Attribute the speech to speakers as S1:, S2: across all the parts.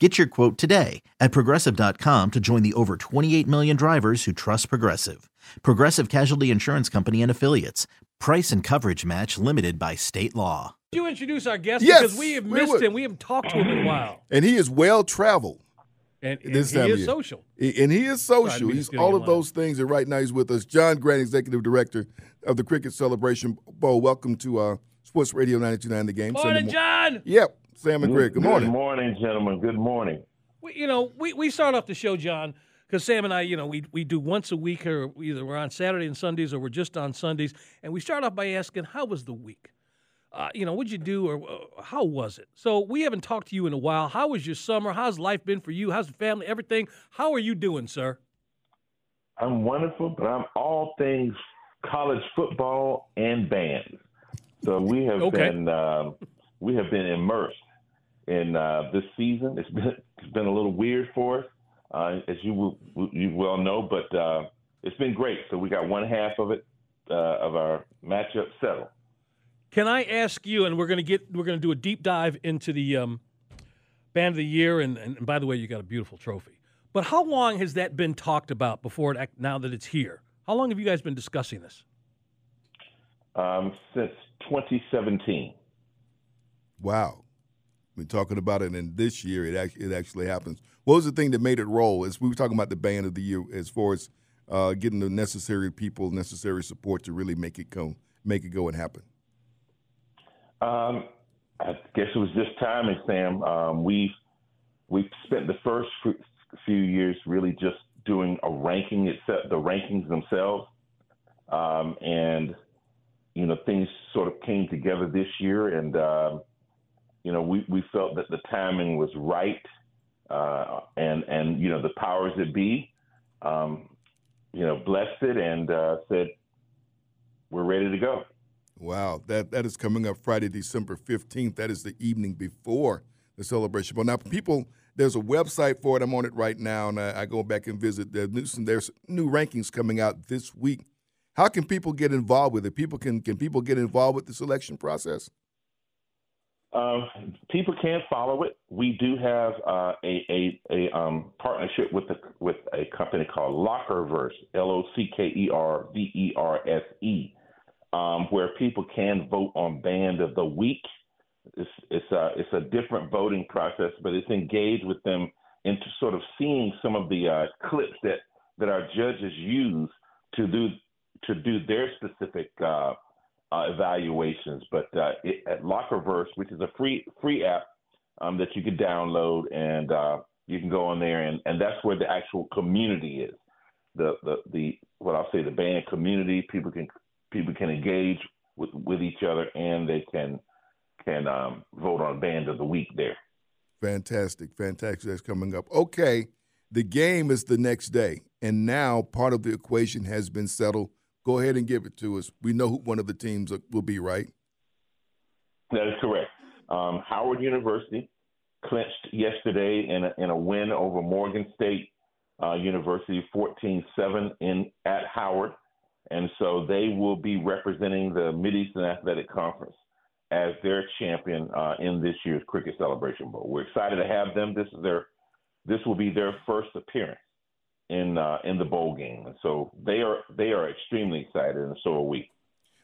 S1: Get your quote today at progressive.com to join the over 28 million drivers who trust Progressive. Progressive Casualty Insurance Company and Affiliates. Price and coverage match limited by state law.
S2: You introduce our guest
S3: Yes,
S2: because we have missed
S3: would.
S2: him. We haven't talked to him in a while.
S3: and he is well traveled.
S2: And, and
S3: This
S2: he
S3: time of
S2: is
S3: year.
S2: social.
S3: And he is social.
S2: didn't
S3: He's all of
S2: in
S3: those things. And right now he's with us. John Grant, Executive Director of the Cricket Celebration Bowl. Welcome to uh, Sports Radio 929 The Game. Sunday
S2: Morning,
S3: mo-
S2: John.
S3: Yep. Sam and Greg. Good morning.
S4: Good morning, gentlemen. Good morning.
S2: We, you know, we, we start off the show, John, because Sam and I, you know, we, we do once a week, or either we're on Saturday and Sundays, or we're just on Sundays, and we start off by asking, "How was the week? Uh, you know, what'd you do, or uh, how was it?" So we haven't talked to you in a while. How was your summer? How's life been for you? How's the family? Everything? How are you doing, sir?
S4: I'm wonderful, but I'm all things college football and band. So we have
S2: Okay.
S4: been um, we have been immersed in uh, this season. It's been it's been a little weird for us, uh, as you will, you well know, but uh, it's been great. So we got one half of it uh, of our matchup settled.
S2: Can I ask you? And we're gonna get we're gonna do a deep dive into the um, band of the year. And, and by the way, you got a beautiful trophy. But how long has that been talked about before it, now that it's here? How long have you guys been discussing this?
S4: Um, since 2017.
S3: Wow. We're talking about it, and this year it actually, it actually happens. What was the thing that made it roll? As we were talking about the band of the year, as far as uh, getting the necessary people, necessary support to really make it go, make it go and happen.
S4: Um, I guess it was just timing, Sam. Um, we've we've spent the first few years really just doing a ranking except the rankings themselves, um, and you know things sort of came together this year, and um, you know we we felt that the timing was right, uh, and and you know the powers that be, um, you know blessed it and uh, said we're ready to go.
S3: Wow, that that is coming up Friday, December fifteenth. That is the evening before the celebration. But now, people, there's a website for it. I'm on it right now, and I, I go back and visit. There's new, some- there's new rankings coming out this week. How can people get involved with it? People can can people get involved with the selection process?
S4: Um, people can follow it. We do have uh, a a, a um, partnership with the, with a company called Lockerverse, L O C K E R V E R S E, um, where people can vote on Band of the Week. It's it's a it's a different voting process, but it's engaged with them into sort of seeing some of the uh, clips that that our judges use to do to do their specific uh, uh, evaluations. But uh, it, at Lockerverse, which is a free free app um, that you can download, and uh, you can go on there, and, and that's where the actual community is. The, the the what I'll say the band community. People can people can engage with with each other, and they can can um, vote on band of the week there.
S3: Fantastic, fantastic. That's coming up. Okay, the game is the next day, and now part of the equation has been settled. Go ahead and give it to us. We know who one of the teams will be, right?
S4: That is correct. Um, Howard University clinched yesterday in a, in a win over Morgan State uh, University, 14-7 in at Howard, and so they will be representing the Mideastern Athletic Conference as their champion uh, in this year's Cricket Celebration Bowl. We're excited to have them. This is their this will be their first appearance in uh, in the bowl game, and so they are they are extremely excited, and so are we.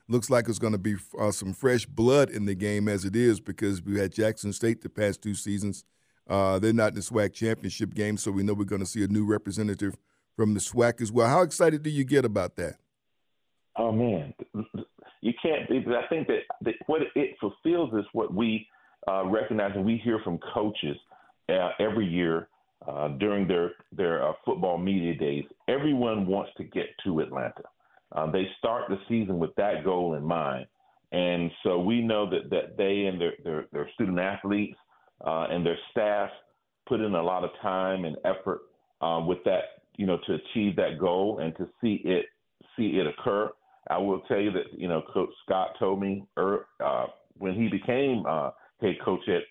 S3: Looks like it's going to be uh, some fresh blood in the game as it is because we had Jackson State the past two seasons Uh, they're not in the SWAC championship game, so we know we're going to see a new representative from the SWAC as well. How excited do you get about that?
S4: Oh man, you can't. I think that, that what it fulfills is what we uh, recognize and we hear from coaches uh, every year uh, during their their uh, football media days. Everyone wants to get to Atlanta. Uh, they start the season with that goal in mind, and so we know that that they and their their, their student athletes uh, and their staff put in a lot of time and effort uh, with that, you know, to achieve that goal and to see it see it occur. I will tell you that you know Coach Scott told me er, uh, when he became uh, head coach at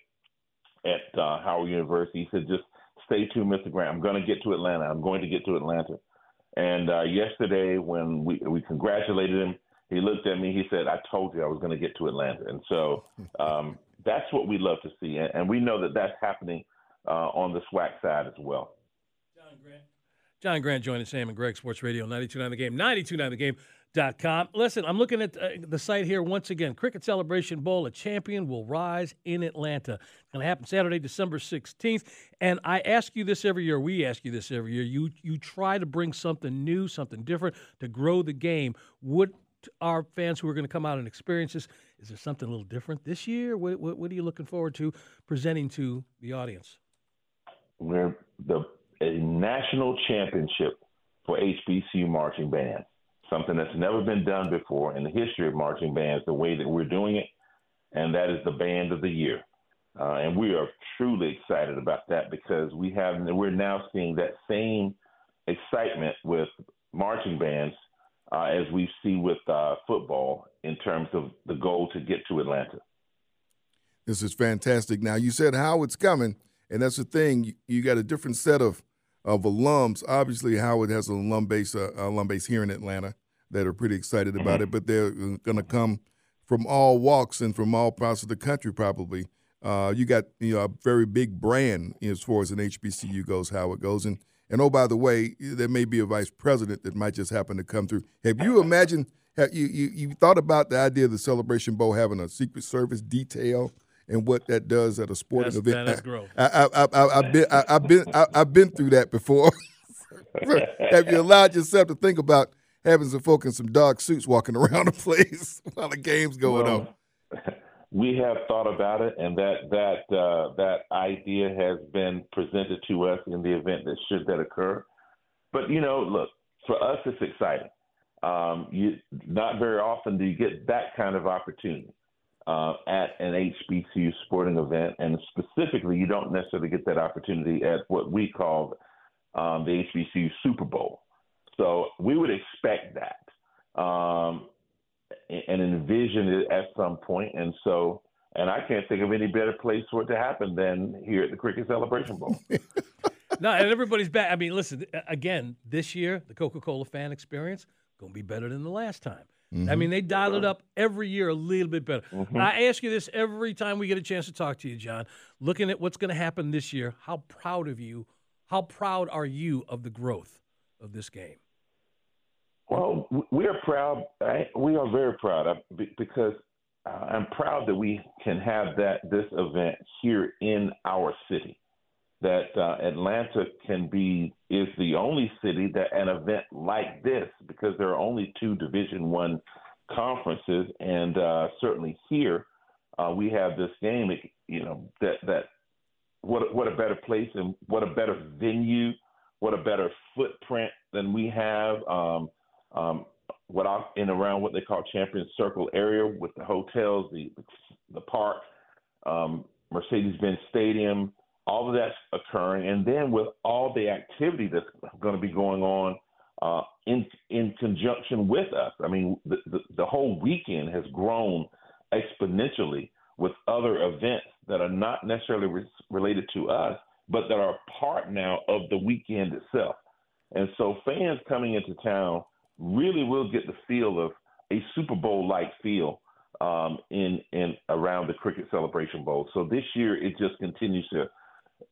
S4: at uh, Howard University, he said just stay tuned, Mr. Grant. I'm going to get to Atlanta. I'm going to get to Atlanta. And uh, yesterday, when we we congratulated him, he looked at me. He said, "I told you I was going to get to Atlanta." And so um, that's what we love to see, and, and we know that that's happening uh, on the SWAC side as well.
S2: John Grant. John Grant joining Sam and Greg Sports Radio 92.9 The Game, 92.9 The Game. Com. Listen, I'm looking at uh, the site here once again. Cricket Celebration Bowl, a champion will rise in Atlanta. It's going to happen Saturday, December 16th. And I ask you this every year. We ask you this every year. You you try to bring something new, something different to grow the game. What our fans who are going to come out and experience this, is there something a little different this year? What, what, what are you looking forward to presenting to the audience?
S4: We're the a national championship for HBCU marching band something that's never been done before in the history of marching bands, the way that we're doing it, and that is the Band of the Year. Uh, and we are truly excited about that because we have we're now seeing that same excitement with marching bands uh, as we see with uh, football in terms of the goal to get to Atlanta.
S3: This is fantastic. Now you said how it's coming, and that's the thing. You, you got a different set of of alums. Obviously, Howard has an alum base, uh, alum base here in Atlanta that are pretty excited about mm-hmm. it, but they're going to come from all walks and from all parts of the country, probably. Uh, you got you know a very big brand as far as an HBCU goes, how it goes, and and oh by the way, there may be a vice president that might just happen to come through. Have you imagined? Have you, you you thought about the idea of the Celebration Bowl having a Secret Service detail? and what that does at a sporting
S2: That's,
S3: event.
S2: That is growth.
S3: I, I, I, have been, I, have been, I, have been through that before. have you allowed yourself to think about having some folk in some dark suits walking around the place while the game's going well,
S4: on? We have thought about it, and that that uh, that idea has been presented to us in the event that should that occur. But you know, look, for us, it's exciting. Um, you, not very often do you get that kind of opportunity uh, at an HBCU sporting event, and specifically, you don't necessarily get that opportunity at what we call um, the HBCU Super Bowl. So we would expect that um, and envision it at some point, and so. And I can't think of any better place for it to happen than here at the Cricket Celebration Bowl.
S2: no, and everybody's back. I mean, listen, again, this year, the Coca Cola fan experience going to be better than the last time. Mm-hmm. I mean, they dial it up every year a little bit better. Mm-hmm. I ask you this every time we get a chance to talk to you, John. Looking at what's going to happen this year, how proud of you? How proud are you of the growth of this game?
S4: Well, we are proud. We are very proud because uh, I'm proud that we can have that this event here in our city that uh, Atlanta can be is the only city that an event like this because there are only two Division One conferences, and uh, certainly here uh, we have this game. You know that that what what a better place and what a better venue, what a better footprint than we have. Um, um, what I, in around what they call Champion Circle area with the hotels, the the park, um, Mercedes-Benz Stadium all of that's occurring, and then with all the activity that's going to be going on uh, in in conjunction with us. I mean, the, the, the whole weekend has grown exponentially with other events that are not necessarily re- related to us, but that are part now of the weekend itself. And so, fans coming into town really will get the feel of a Super Bowl like feel um, in in around the Cricket Celebration Bowl. So this year, it just continues to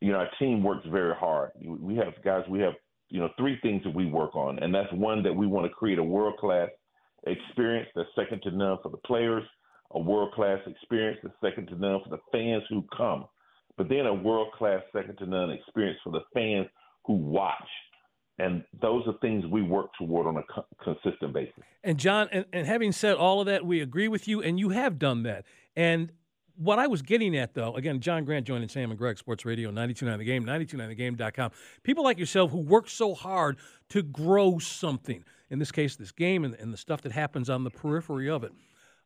S4: you know, our team works very hard. We have guys, we have, you know, three things that we work on. And that's one that we want to create a world class experience that's second to none for the players, a world class experience that's second to none for the fans who come. But then a world class, second to none experience for the fans who watch. And those are things we work toward on a co- consistent basis.
S2: And John, and, and having said all of that, we agree with you, and you have done that. And what I was getting at, though, again, John Grant joining Sam and Greg, Sports Radio, 929 The Game, 929TheGame.com. People like yourself who work so hard to grow something, in this case, this game and, and the stuff that happens on the periphery of it.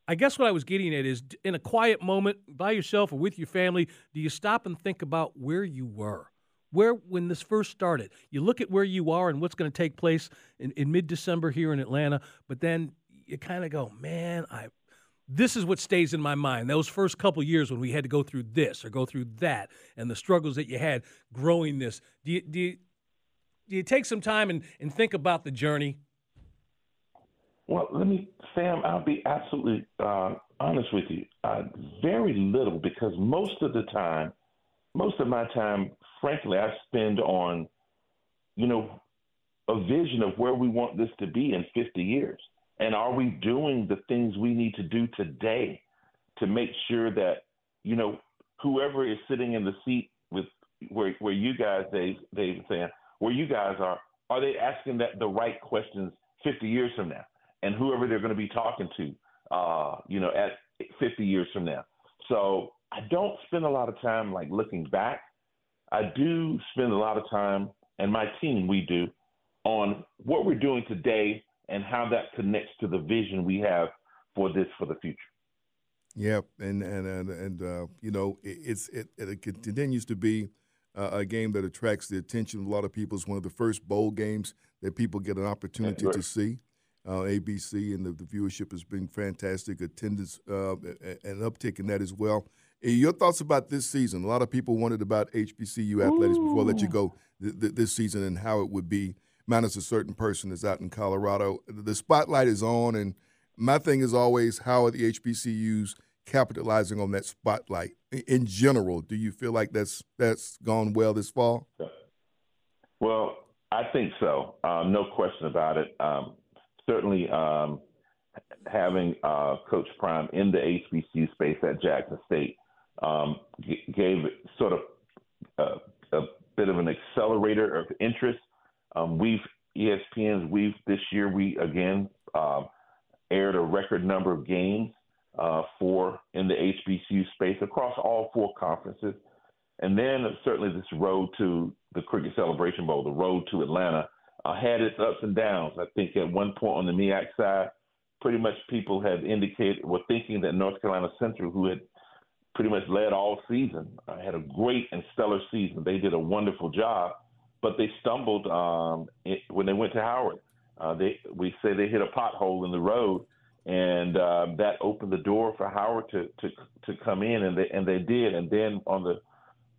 S2: I guess what I was getting at is in a quiet moment by yourself or with your family, do you stop and think about where you were? Where, when this first started, you look at where you are and what's going to take place in, in mid December here in Atlanta, but then you kind of go, man, I, this is what stays in my mind. Those first couple years when we had to go through this or go through that, and the struggles that you had growing this. Do you, do you, do you take some time and, and think about the journey?
S4: Well, let me, Sam, I'll be absolutely uh, honest with you. Uh, very little because most of the time, most of my time, frankly, I spend on, you know, a vision of where we want this to be in 50 years. And are we doing the things we need to do today to make sure that, you know, whoever is sitting in the seat with where where you guys, Dave, Dave saying, where you guys are, are they asking that the right questions 50 years from now? And whoever they're going to be talking to, uh, you know, at 50 years from now. So I don't spend a lot of time like looking back. I do spend a lot of time, and my team, we do, on what we're doing today and how that connects to the vision we have for this for the future.
S3: Yep, and and and, and uh, you know it, it's it, it continues to be uh, a game that attracts the attention of a lot of people. It's one of the first bowl games that people get an opportunity right. to see. Uh, ABC and the, the, viewership has been fantastic. Attendance, uh, an uptick in that as well. Your thoughts about this season? A lot of people wondered about HBCU athletics Ooh. before I let you go th- th- this season and how it would be minus a certain person that's out in Colorado. The spotlight is on, and my thing is always how are the HBCUs capitalizing on that spotlight in general? Do you feel like that's that's gone well this fall?
S4: Well, I think so. Um, no question about it. Um, certainly, um, having uh, Coach Prime in the HBCU space at Jackson State um, g- gave sort of a, a bit of an accelerator of interest. Um, we've ESPN's we've this year we again uh, aired a record number of games uh, for in the HBCU space across all four conferences, and then certainly this road to the Cricket Celebration Bowl, the road to Atlanta, uh, had its ups and downs. I think at one point on the MEAC side, pretty much people had indicated were thinking that North Carolina Central, who had pretty much led all season, uh, had a great and stellar season. They did a wonderful job but they stumbled um, it, when they went to Howard. Uh, they we say they hit a pothole in the road, and uh, that opened the door for Howard to to to come in, and they and they did. And then on the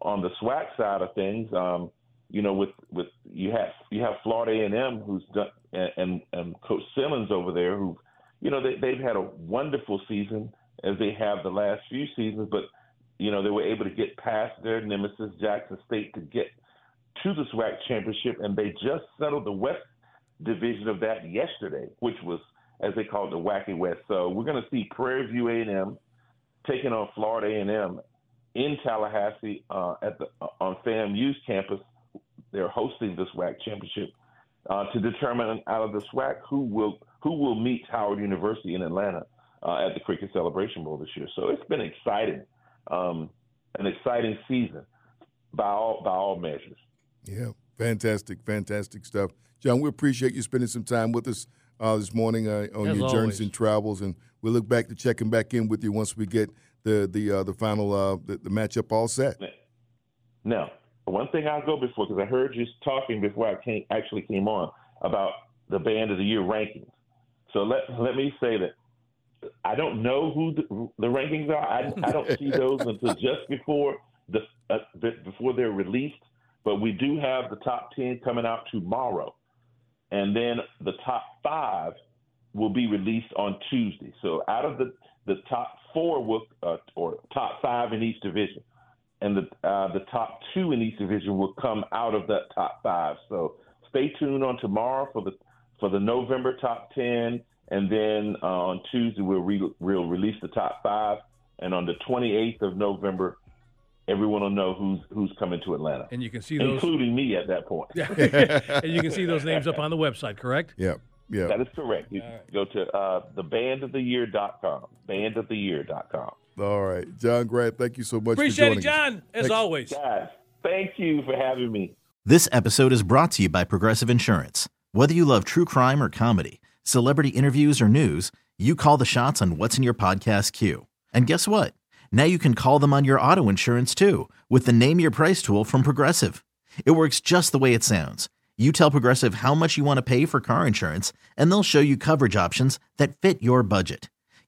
S4: on the SWAC side of things, um, you know, with with you have you have Florida A and M who's done, and, and Coach Simmons over there who, you know, they they've had a wonderful season as they have the last few seasons, but you know they were able to get past their nemesis Jackson State to get to the SWAC championship, and they just settled the West division of that yesterday, which was as they call it the Wacky West. So we're going to see Prairie View A&M taking on Florida A&M in Tallahassee uh, at the uh, on FAMU's campus. They're hosting the SWAC championship uh, to determine out of the SWAC who will who will meet Howard University in Atlanta uh, at the Cricket Celebration Bowl this year. So it's been exciting, um, an exciting season by all by all measures.
S3: Yeah, fantastic, fantastic stuff. John, we appreciate you spending some time with us uh, this morning uh, on As your always. journeys and travels, and we look back to checking back in with you once we get the the uh, the final uh, the, the, matchup all set.
S4: Now, one thing I'll go before because I heard you talking before I came, actually came on about the band of the year rankings. So let let me say that I don't know who the, the rankings are. I, I don't see those until just before the uh, before they're released. But we do have the top 10 coming out tomorrow. And then the top five will be released on Tuesday. So out of the, the top four will, uh, or top five in each division, and the uh, the top two in each division will come out of that top five. So stay tuned on tomorrow for the for the November top ten, and then uh, on Tuesday we'll re- we'll release the top five, and on the 28th of November everyone will know who's who's coming to Atlanta,
S2: And you can see those.
S4: including me at that point.
S2: and you can see those names up on the website, correct?
S3: Yeah, yeah.
S4: That is correct. You go to uh, thebandoftheyear.com. Bandoftheyear.com.
S3: All right, John Grant, thank you so much.
S2: Appreciate
S3: for
S2: it,
S3: joining us.
S2: John, as
S3: Thanks.
S2: always.
S4: Guys, thank you for having me.
S1: This episode is brought to you by Progressive Insurance. Whether you love true crime or comedy, celebrity interviews or news, you call the shots on what's in your podcast queue. And guess what? Now you can call them on your auto insurance too with the Name Your Price tool from Progressive. It works just the way it sounds. You tell Progressive how much you want to pay for car insurance, and they'll show you coverage options that fit your budget.